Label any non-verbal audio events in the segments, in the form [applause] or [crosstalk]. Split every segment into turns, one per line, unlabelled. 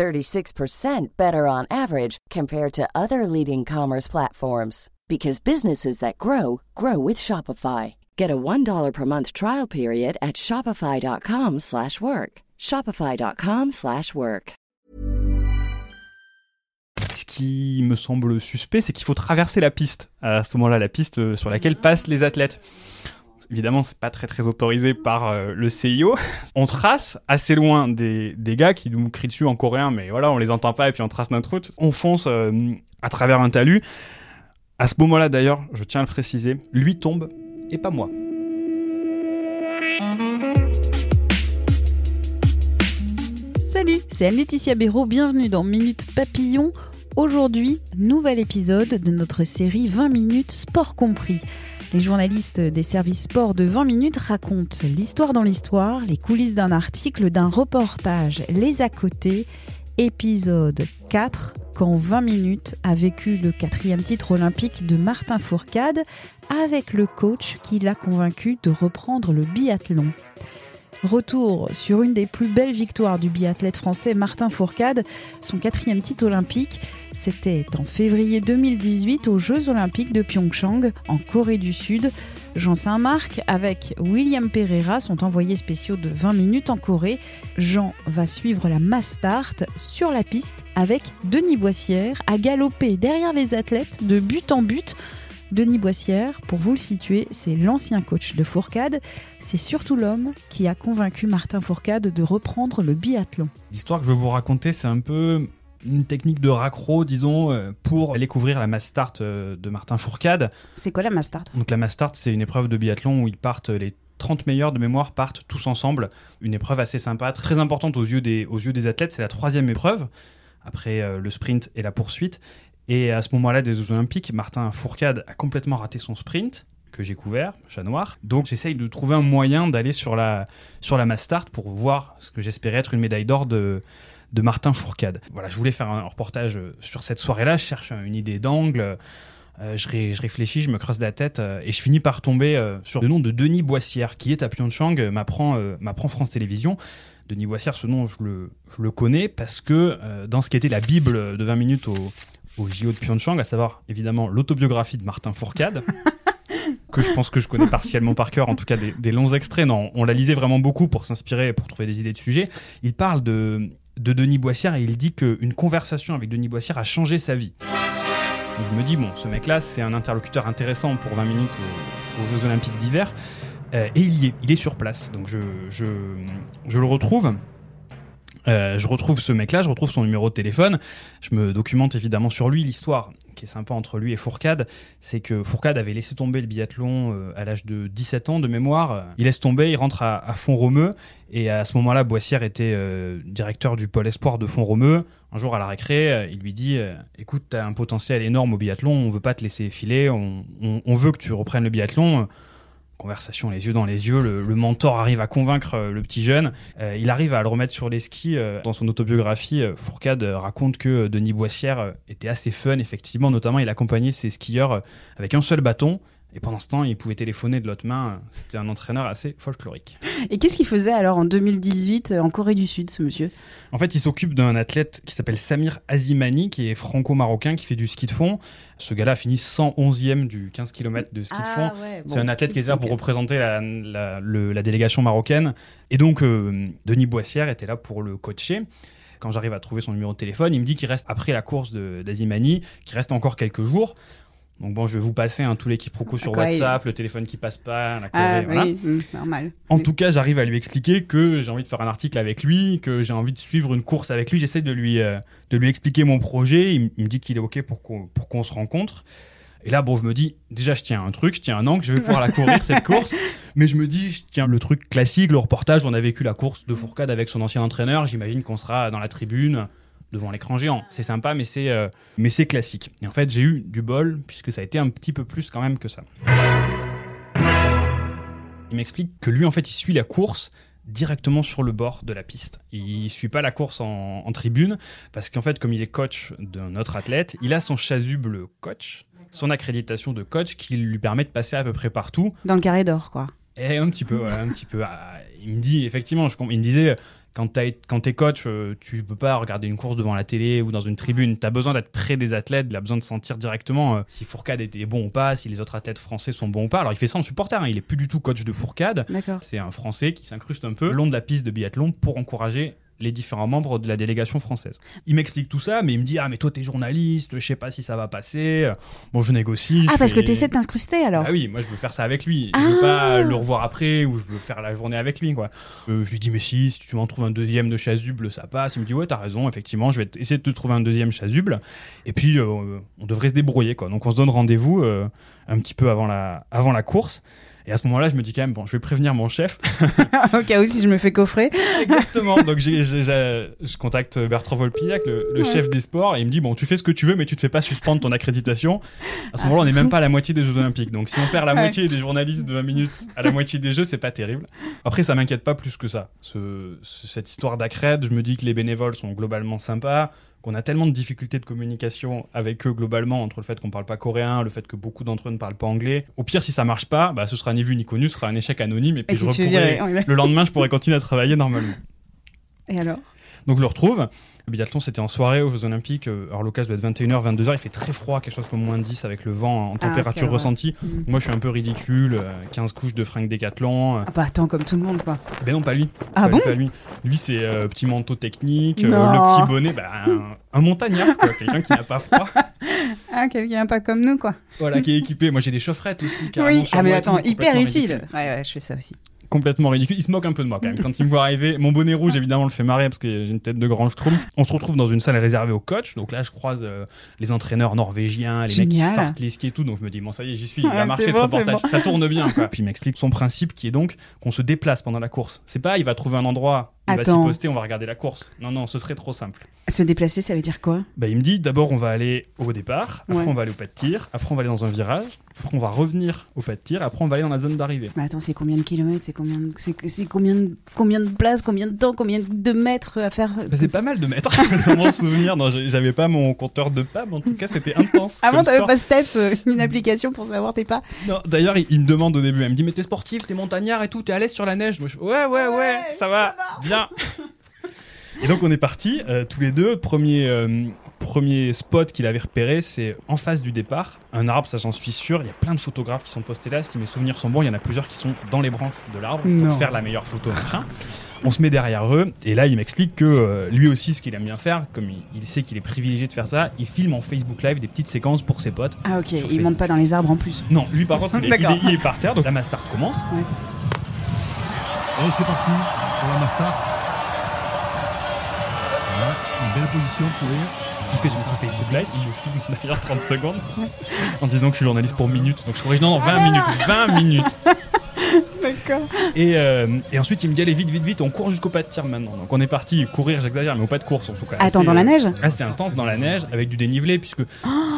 36% better on average compared to other leading commerce platforms because businesses that grow grow with Shopify. Get a $1 per month trial period at shopify.com/work. shopify.com/work.
Ce qui me semble suspect, c'est qu'il faut traverser la piste. Euh, à ce moment-là, la piste euh, sur laquelle ah. passent les athlètes. Évidemment, c'est pas très très autorisé par euh, le CIO. On trace assez loin des, des gars qui nous crient dessus en coréen, mais voilà, on les entend pas et puis on trace notre route. On fonce euh, à travers un talus. À ce moment-là, d'ailleurs, je tiens à le préciser, lui tombe et pas moi.
Salut, c'est Anne-Laetitia Béraud, bienvenue dans Minute Papillon. Aujourd'hui, nouvel épisode de notre série 20 minutes sport compris. Les journalistes des services sport de 20 minutes racontent l'histoire dans l'histoire, les coulisses d'un article, d'un reportage, les à côté. Épisode 4, quand 20 minutes a vécu le quatrième titre olympique de Martin Fourcade avec le coach qui l'a convaincu de reprendre le biathlon. Retour sur une des plus belles victoires du biathlète français Martin Fourcade, son quatrième titre olympique. C'était en février 2018 aux Jeux olympiques de Pyeongchang, en Corée du Sud. Jean Saint-Marc avec William Pereira sont envoyés spéciaux de 20 minutes en Corée. Jean va suivre la mass start sur la piste avec Denis Boissière à galoper derrière les athlètes de but en but. Denis Boissière, pour vous le situer, c'est l'ancien coach de Fourcade. C'est surtout l'homme qui a convaincu Martin Fourcade de reprendre le biathlon.
L'histoire que je veux vous raconter, c'est un peu une technique de raccro, disons, euh, pour aller couvrir la mass start euh, de Martin Fourcade.
C'est quoi la mass start?
Donc la mass start, c'est une épreuve de biathlon où ils partent les 30 meilleurs de mémoire partent tous ensemble. Une épreuve assez sympa, très importante aux yeux des, aux yeux des athlètes. C'est la troisième épreuve, après euh, le sprint et la poursuite. Et à ce moment-là des Jeux Olympiques, Martin Fourcade a complètement raté son sprint que j'ai couvert, chat noir. Donc j'essaye de trouver un moyen d'aller sur la, sur la mass pour voir ce que j'espérais être une médaille d'or de, de Martin Fourcade. Voilà, je voulais faire un reportage sur cette soirée-là, je cherche une idée d'angle. Euh, je, réfléchis, je me creuse la tête euh, et je finis par tomber euh, sur le nom de Denis Boissière, qui est à Pyeongchang, m'apprend m'apprend France Télévisions. Denis Boissière, ce nom, je le, je le connais parce que dans ce qui était la Bible de 20 minutes au, au JO de Pyeongchang, à savoir évidemment l'autobiographie de Martin Fourcade, [laughs] que je pense que je connais partiellement par cœur, en tout cas des, des longs extraits. Non, on la lisait vraiment beaucoup pour s'inspirer, pour trouver des idées de sujets. Il parle de, de Denis Boissière et il dit qu'une conversation avec Denis Boissière a changé sa vie. Donc je me dis, bon, ce mec-là, c'est un interlocuteur intéressant pour 20 minutes aux, aux Jeux Olympiques d'hiver. Euh, et il y est, il est sur place. Donc je, je, je le retrouve. Euh, je retrouve ce mec-là, je retrouve son numéro de téléphone. Je me documente évidemment sur lui. L'histoire qui est sympa entre lui et Fourcade, c'est que Fourcade avait laissé tomber le biathlon euh, à l'âge de 17 ans de mémoire. Il laisse tomber, il rentre à, à Font-Romeu. Et à ce moment-là, Boissière était euh, directeur du pôle espoir de Font-Romeu. Un jour à la récré, il lui dit Écoute, tu as un potentiel énorme au biathlon, on veut pas te laisser filer, on veut que tu reprennes le biathlon conversation les yeux dans les yeux, le, le mentor arrive à convaincre euh, le petit jeune. Euh, il arrive à le remettre sur les skis. euh, dans son autobiographie, Fourcade raconte que Denis Boissière était assez fun, effectivement. Notamment, il accompagnait ses skieurs avec un seul bâton. Et pendant ce temps, il pouvait téléphoner de l'autre main. C'était un entraîneur assez folklorique.
Et qu'est-ce qu'il faisait alors en 2018 en Corée du Sud, ce monsieur?
En fait, il s'occupe d'un athlète qui s'appelle Samir Azimani, qui est franco-marocain, qui fait du ski de fond. Ce gars-là a fini 111e du 15 km de ski de fond. C'est un athlète qui est là pour représenter la, la- le- la délégation marocaine. Et donc, euh, Denis Boissière était là pour le coacher. Quand j'arrive à trouver son numéro de téléphone, il me dit qu'il reste, après la course d'Azimani, qu'il reste encore quelques jours. Donc bon, je vais vous passer hein, tous les quiproquos sur
D'accord,
WhatsApp, le téléphone qui passe pas, la Corée,
Ah
voilà.
oui, normal.
En
Oui.
tout cas, j'arrive à lui expliquer que j'ai envie de faire un article avec lui, que j'ai envie de suivre une course avec lui. J'essaie de lui, euh, de lui expliquer mon projet. Il me dit qu'il est OK pour qu'on pour qu'on se rencontre. Et là, bon, je me dis, déjà, je tiens un truc, je tiens un angle, je vais pouvoir la courir, cette course. [laughs] Mais je me dis, je tiens le truc classique, le reportage. On a vécu la course de Fourcade avec son ancien entraîneur. J'imagine qu'on sera dans la tribune. Devant l'écran géant. C'est sympa, mais c'est euh, mais c'est classique. Et en fait, j'ai eu du bol puisque ça a été un petit peu plus quand même que ça. Il m'explique que lui, en fait, il suit la course directement sur le bord de la piste. Il suit pas la course en, en tribune parce qu'en fait, comme il est coach d'un autre athlète, il a son chasuble coach, son accréditation de coach qui lui permet de passer à peu près partout.
Dans le carré d'or, quoi.
Et un petit peu, voilà, un petit peu. Ah, Il me dit, effectivement, je, il me disait, quand t'es coach, euh, tu peux pas regarder une course devant la télé ou dans une tribune. T'as besoin d'être près des athlètes, il a besoin de sentir directement euh, si Fourcade était bon ou pas, si les autres athlètes français sont bons ou pas. Alors il fait ça en supporter, hein, il est plus du tout coach de Fourcade. C'est un Français qui s'incruste un peu le long de la piste de biathlon pour encourager les différents membres de la délégation française. Il m'explique tout ça, mais il me dit Ah, mais toi, t'es journaliste, je sais pas si ça va passer. Bon, je négocie.
Ah,
je
parce que t'essaies de t'incruster alors
ah oui, moi je veux faire ça avec lui. Je
Ah.
veux pas le revoir après ou je veux faire la journée avec lui. Quoi. Euh, je lui dis, mais si, si tu m'en trouves un deuxième de chasuble, ça passe. Il me dit, ouais, t'as raison, effectivement, je vais essayer de te trouver un deuxième chasuble. Et puis, euh, on devrait se débrouiller. Quoi. Donc on se donne rendez-vous euh, un petit peu avant la, avant la course. Et à ce moment-là, je me dis quand même, bon, je vais prévenir mon chef. [laughs]
Au cas où si je me fais coffrer.
Exactement. Donc j'ai- je contacte Bertrand Volpillac, le, le
Ouais.
chef des sports, et il me dit bon, tu fais ce que tu veux, mais tu te fais pas suspendre ton accréditation. À ce moment-là, on n'est même pas à la moitié des Jeux Olympiques. Donc si on perd la moitié des journalistes de 20 minutes à la moitié des Jeux, c'est pas terrible. Après, ça m'inquiète pas plus que ça. Ce- ce- cette histoire d'accred, je me dis que les bénévoles sont globalement sympas. Qu'on a tellement de difficultés de communication avec eux globalement entre le fait qu'on parle pas coréen, le fait que beaucoup d'entre eux ne parlent pas anglais. Au pire, si ça marche pas, bah, ce sera ni vu ni connu, ce sera un échec anonyme et puis
Et
je.
Ouais.
le lendemain, je pourrais continuer à travailler normalement.
Et alors?
Donc je le retrouve. Le biathlon, c'était en soirée aux Jeux Olympiques. Euh, Alors l'occasion doit être 21h, 22h. Il fait très froid, quelque chose comme moins 10 avec le vent en température
quelle horreur.
ressentie.
Mhm.
Moi, je suis un peu ridicule. euh, 15 couches de fringues décathlon. Euh,
Ah bah attends, comme tout le monde quoi.
Ben non, pas lui.
Ah
Pas
bon?
lui, pas lui. Lui, c'est euh, petit manteau technique, euh, le petit bonnet, bah, un, un montagnard, quoi. quelqu'un qui n'a pas froid, [laughs]
Ah, quelqu'un pas comme nous quoi.
voilà, qui est équipé. Moi, j'ai des chaufferettes aussi. [laughs]
Oui, ah mais attends, hyper utile. Ouais, ouais, je fais ça aussi.
Complètement ridicule. Il se moque un peu de moi quand même. Quand il me voit arriver, mon bonnet rouge évidemment le fait marrer parce que j'ai une tête de grand schtroumpf. On se retrouve dans une salle réservée au coach. Donc là, je croise euh, les entraîneurs norvégiens, les mecs
Génial.
qui fartent les skis et tout. Donc je me dis, bon, ça y est, j'y suis. Il va marcher ce reportage.
bon.
Ça tourne bien. Quoi. [laughs] Puis il m'explique son principe qui est donc qu'on se déplace pendant la course. C'est pas, il va trouver un endroit, il va s'y
Attends.
poster, on va regarder la course. Non, non, ce serait trop simple.
Se déplacer, ça veut dire quoi?
Bah, il me dit d'abord on va aller au départ, après
Ouais.
on va aller au pas de tir, après on va aller dans un virage, après on va revenir au pas de tir, après on va aller dans la zone d'arrivée.
Mais attends, c'est combien de kilomètres? C'est combien de... c'est combien de... combien de places Combien de temps Combien de mètres à faire?
Bah, c'est pas mal de mètres [laughs] dans mon souvenir. Non, j'avais pas mon compteur de pas, mais en tout cas c'était intense. [laughs]
Avant, t'avais pas Steps, euh, une application pour savoir tes pas
Non, D'ailleurs, il, il me demande au début, elle me dit mais t'es sportif, t'es montagnard et tout, t'es à l'aise sur la neige? Moi, je ouais, ouais, ouais, ça va, bien. Et donc on est partis euh, tous les deux. Premier euh, premier spot qu'il avait repéré, c'est en face du départ, un arbre, ça j'en suis sûr. Il y a plein de photographes qui sont postés là. Si mes souvenirs sont bons, il y en a plusieurs qui sont dans les branches de l'arbre pour faire la meilleure photo. machin. On se met derrière eux et là il m'explique que euh, lui aussi ce qu'il aime bien faire, comme il, il sait qu'il est privilégié de faire ça, il filme en Facebook Live des petites séquences pour ses potes.
Ah ok, il
Facebook.
monte pas dans les arbres en plus.
Non, lui par contre il est, il
D'accord.
est- il est par terre, donc la master commence.
Et c'est parti pour la. Voilà, une belle position pour rire.
Il fait son petit Facebook Live, il me filme d'ailleurs 30 secondes en disant que je suis journaliste pour minutes. Donc je corrige, non, non, 20 minutes, 20 minutes.
D'accord.
Et, euh, et ensuite il me dit allez vite, vite, vite, on court jusqu'au pas de tir maintenant. Donc on est parti courir, j'exagère, mais au pas de course en tout cas.
Attends,
Assez,
dans la
euh,
neige
assez intense dans la neige avec du dénivelé puisque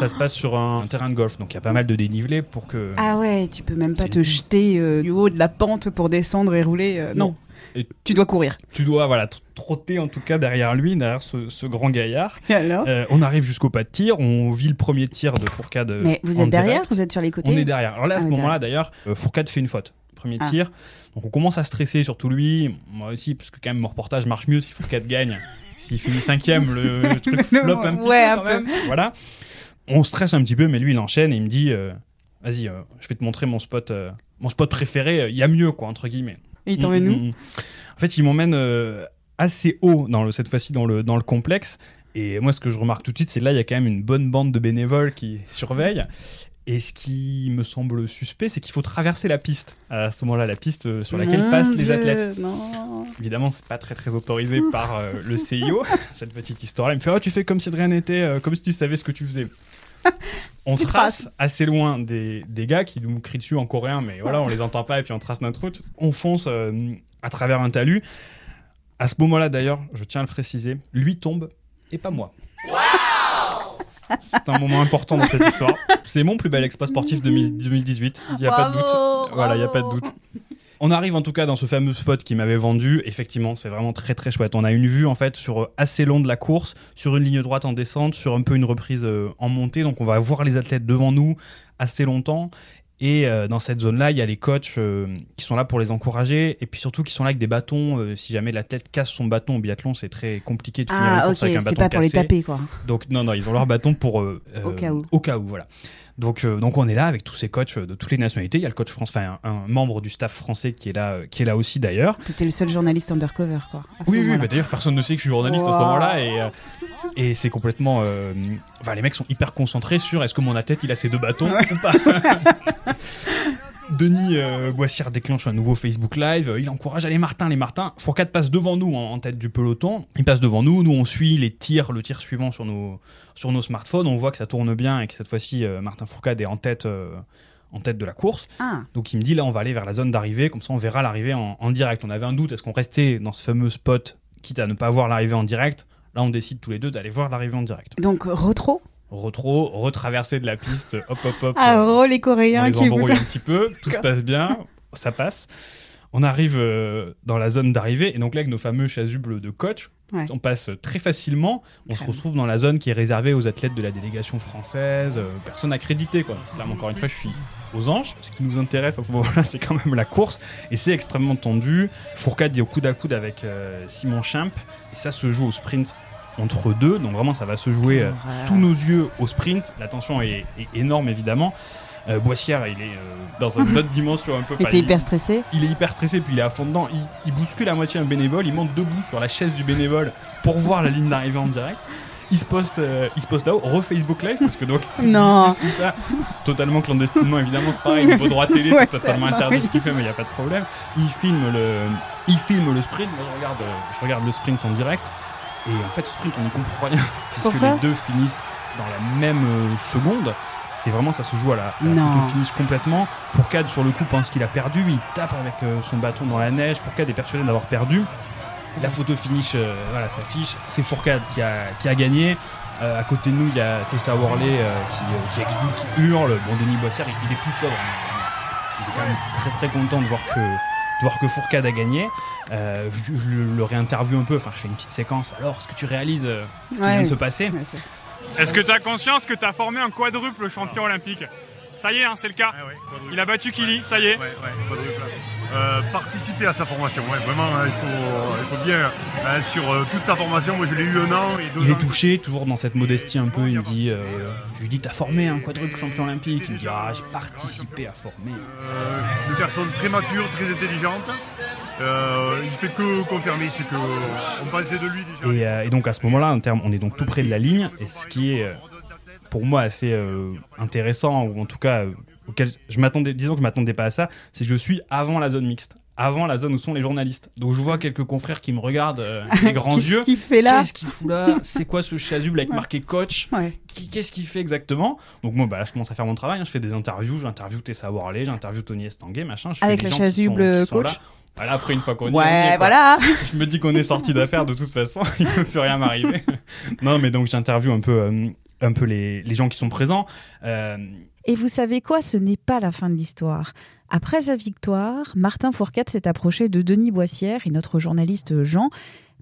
ça se passe sur un terrain de golf. Donc il y a pas mal de dénivelé pour que.
Ah ouais, tu peux même pas te jeter euh, du haut de la pente pour descendre et rouler. euh, non.
Non. Et-
Tu dois courir.
Tu dois voilà tr- trotter en tout cas derrière lui, derrière ce, ce grand gaillard.
Et alors
Euh, on arrive jusqu'au pas de tir, on vit le premier tir de Fourcade.
Mais vous êtes derrière
direct.
Vous êtes sur les côtés
On est derrière. Alors là, à
Ah,
ce moment-là, d'ailleurs, Fourcade fait une faute. Premier
Ah.
tir. Donc on commence à stresser, surtout lui. Moi aussi, parce que quand même, mon reportage marche mieux si Fourcade gagne. S'il finit cinquième, le, le truc [laughs] flop un petit
Ouais,
peu quand même. Voilà. On stresse un petit peu, mais lui, il enchaîne et il me dit euh, Vas-y, euh, je vais te montrer mon spot, euh, mon spot préféré. Il y a mieux, quoi, entre guillemets.
Et il t'emmène
Mm,
où
mm, mm. En fait, il m'emmène assez haut, dans le, cette fois-ci dans le, dans le complexe. Et moi, ce que je remarque tout de suite, c'est là, il y a quand même une bonne bande de bénévoles qui surveillent. Et ce qui me semble suspect, c'est qu'il faut traverser la piste. À ce moment-là, la piste euh, sur laquelle
Mon
passent les athlètes.
Non.
Évidemment, c'est pas très très autorisé par euh, le CIO, [laughs] cette petite histoire-là. Il me fait Oh, tu fais comme si de rien n'était, euh, comme si tu savais ce que tu faisais. [laughs] On
Tu
trace
traces.
assez loin des, des gars qui nous crient dessus en coréen, mais voilà, on les entend pas et puis on trace notre route. On fonce euh, à travers un talus. À ce moment-là, d'ailleurs, je tiens à le préciser, lui tombe et pas moi. C'est un moment important dans cette histoire. C'est mon plus bel exploit sportif 2000 2018. Il n'y a pas de
Bravo,
doute. Voilà, il n'y a pas de doute. On arrive en tout cas dans ce fameux spot qui m'avait vendu. Effectivement, c'est vraiment très très chouette. On a une vue en fait sur euh, assez long de la course, sur une ligne droite en descente, sur un peu une reprise euh, en montée. Donc on va voir les athlètes devant nous assez longtemps. Et euh, dans cette zone-là, il y a les coachs euh, qui sont là pour les encourager, et puis surtout qui sont là avec des bâtons. euh, si jamais l'athlète casse son bâton au biathlon, c'est très compliqué de finir une
Ah,
course
ok,
avec un
c'est
bâton
pas pour les taper, quoi.
Donc non, non, ils ont leur bâton pour
Au cas où.
Au cas où, voilà. Donc, euh, donc on est là avec tous ces coachs euh, de toutes les nationalités. Il y a le coach France, enfin un, un membre du staff français qui est là, euh, qui est là aussi d'ailleurs.
T'étais le seul journaliste undercover, quoi.
Oui, oui, bah, d'ailleurs personne ne sait que je suis journaliste à ce
Wow.
moment-là et, euh, et c'est complètement. euh, Enfin, les mecs sont hyper concentrés sur est-ce que mon athlète il a ses deux bâtons ou pas. [laughs] Denis euh, Boissière déclenche un nouveau Facebook Live. Il encourage allez Martin, les Martins. Fourcade passe devant nous en, en tête du peloton. Il passe devant nous. Nous on suit les tirs, le tir suivant sur nos sur nos smartphones. On voit que ça tourne bien et que cette fois-ci euh, Martin Fourcade est en tête euh, en tête de la course.
Ah,
Donc il me dit là on va aller vers la zone d'arrivée, comme ça on verra l'arrivée en, en direct. On avait un doute, est-ce qu'on restait dans ce fameux spot, quitte à ne pas voir l'arrivée en direct? Là on décide tous les deux d'aller voir l'arrivée en direct.
donc retro?
Retro, retraverser de la piste, hop hop hop.
Ah, re les
on
Coréens
les
qui vous.
un petit peu, tout se passe bien, ça passe. On arrive euh, dans la zone d'arrivée et donc là avec nos fameux chasubles de coach,
Ouais.
on passe très facilement. On se retrouve dans la zone qui est réservée aux athlètes de la délégation française, euh, personnes accréditées quoi. Là encore une fois je suis aux anges. Ce qui nous intéresse à ce moment-là [laughs] c'est quand même la course et c'est extrêmement tendu. Fourcade est au coude à coude avec euh, Simon Schimp et ça se joue au sprint entre deux. Donc vraiment ça va se jouer euh, sous nos yeux au sprint. La tension est, est énorme évidemment. Euh, Boissière, il est euh, dans une autre [laughs] dimension un peu. Il-
hyper stressé.
il est hyper stressé, puis il est à fond dedans. Il, il bouscule à moitié un bénévole, il monte debout sur la chaise du bénévole pour voir la ligne d'arrivée en direct. Il se poste, euh, il se poste là-haut, re-Facebook Live, parce que donc, [laughs]
Non.
tout ça, totalement clandestinement, évidemment, c'est pareil, niveau droit télé, [laughs]
Ouais,
c'est totalement interdit ce qu'il fait, mais il n'y a pas de problème. Il filme le, il filme le sprint, moi je regarde, je regarde le sprint en direct, et en fait, ce sprint, on n'y comprend rien, [laughs] puisque
Pourquoi
les deux finissent dans la même euh, seconde. C'est vraiment, ça se joue à la, à la photo finish complètement. Fourcade, sur le coup, pense qu'il a perdu. Il tape avec euh, son bâton dans la neige. Fourcade est persuadé d'avoir perdu. La photo finish, euh, voilà, s'affiche. C'est Fourcade qui a, qui a gagné. Euh, à côté de nous, il y a Tessa Worley euh, qui, euh, qui exulte, qui hurle. Bon, Denis Boissière, il, il est plus sobre. Il est quand même très très content de voir que, de voir que Fourcade a gagné. Euh, je, je le, réinterview un peu. Enfin, je fais une petite séquence. Alors, est-ce que tu réalises euh, ce qui
Ouais,
vient de se passer
Est-ce que tu as conscience que tu as formé un quadruple champion olympique? Ça y est, hein, c'est le cas.
Ah ouais.
Il a battu Kili, ça y est.
Ouais, ouais, quadruple. Euh, participer à sa formation, ouais, vraiment, hein, il, faut, il faut bien. hein, sur euh, toute sa formation, moi je l'ai eu un an et deux
Il
ans.
est touché, toujours dans cette modestie un peu. Il me dit, euh, je lui dis, t'as formé un quadruple champion olympique. Il me dit, ah, j'ai participé à former.
Euh, une personne très mature, très intelligente. Euh, il fait que confirmer ce qu'on pensait de lui déjà.
Et, euh, et donc à ce moment-là, en termes- on est donc tout près de la ligne. Et ce qui est euh, pour moi assez euh, intéressant, ou en tout cas euh, auquel je m'attendais, disons que je m'attendais pas à ça, c'est que je suis avant la zone mixte, avant la zone où sont les journalistes. Donc je vois quelques confrères qui me regardent euh, [laughs] avec des grands
Qu'est-ce
yeux.
qu'il fait là
Qu'est-ce qu'il fout là? C'est quoi ce chasuble avec marqué coach?
Ouais.
Qu'est-ce qu'il fait exactement? Donc moi, bah, là, je commence à faire mon travail. hein. Je fais des interviews. J'interviewe Tessa Worley, j'interviewe Tony Estanguet, machin. Je
Avec
les sont-
chasuble coach
là. Voilà, après, une fois qu'on
Ouais,
est,
voilà. [laughs]
Je me dis qu'on est sorti d'affaires de toute façon. [laughs] Il ne peut plus rien m'arriver. non, mais donc j'interviewe un peu, euh, un peu les, les gens qui sont présents. Euh,
Et vous savez quoi Ce n'est pas la fin de l'histoire. Après sa victoire, Martin Fourcade s'est approché de Denis Boissière et notre journaliste Jean.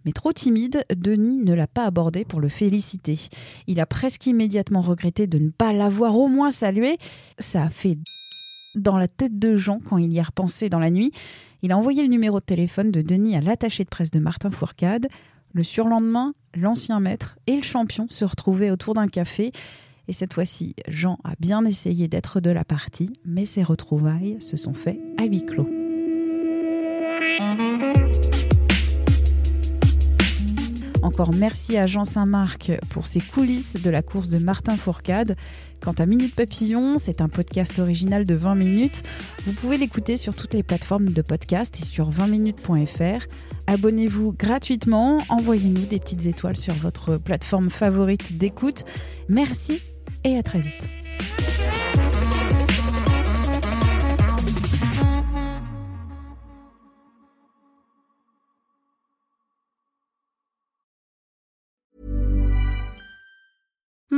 Mais trop timide, Denis ne l'a pas abordé pour le féliciter. Il a presque immédiatement regretté de ne pas l'avoir au moins salué. Ça a fait dans la tête de Jean quand il y a repensé dans la nuit. Il a envoyé le numéro de téléphone de Denis à l'attaché de presse de Martin Fourcade. Le surlendemain, l'ancien maître et le champion se retrouvaient autour d'un café. Et cette fois-ci, Jean a bien essayé d'être de la partie, mais ses retrouvailles se sont faites à huis clos. Encore merci à Jean Saint-Marc pour ses coulisses de la course de Martin Fourcade. Quant à Minute Papillon, c'est un podcast original de 20 minutes. Vous pouvez l'écouter sur toutes les plateformes de podcast et sur 20minutes.fr. Abonnez-vous gratuitement, envoyez-nous des petites étoiles sur votre plateforme favorite d'écoute. Merci et à très vite.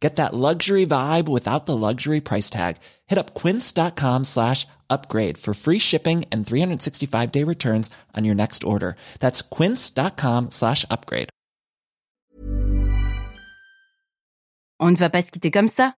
Get that luxury vibe without the luxury price tag. Hit up quince.com slash upgrade for free shipping and 365 day returns on your next order. That's quince.com slash upgrade.
On ne va pas se quitter comme ça.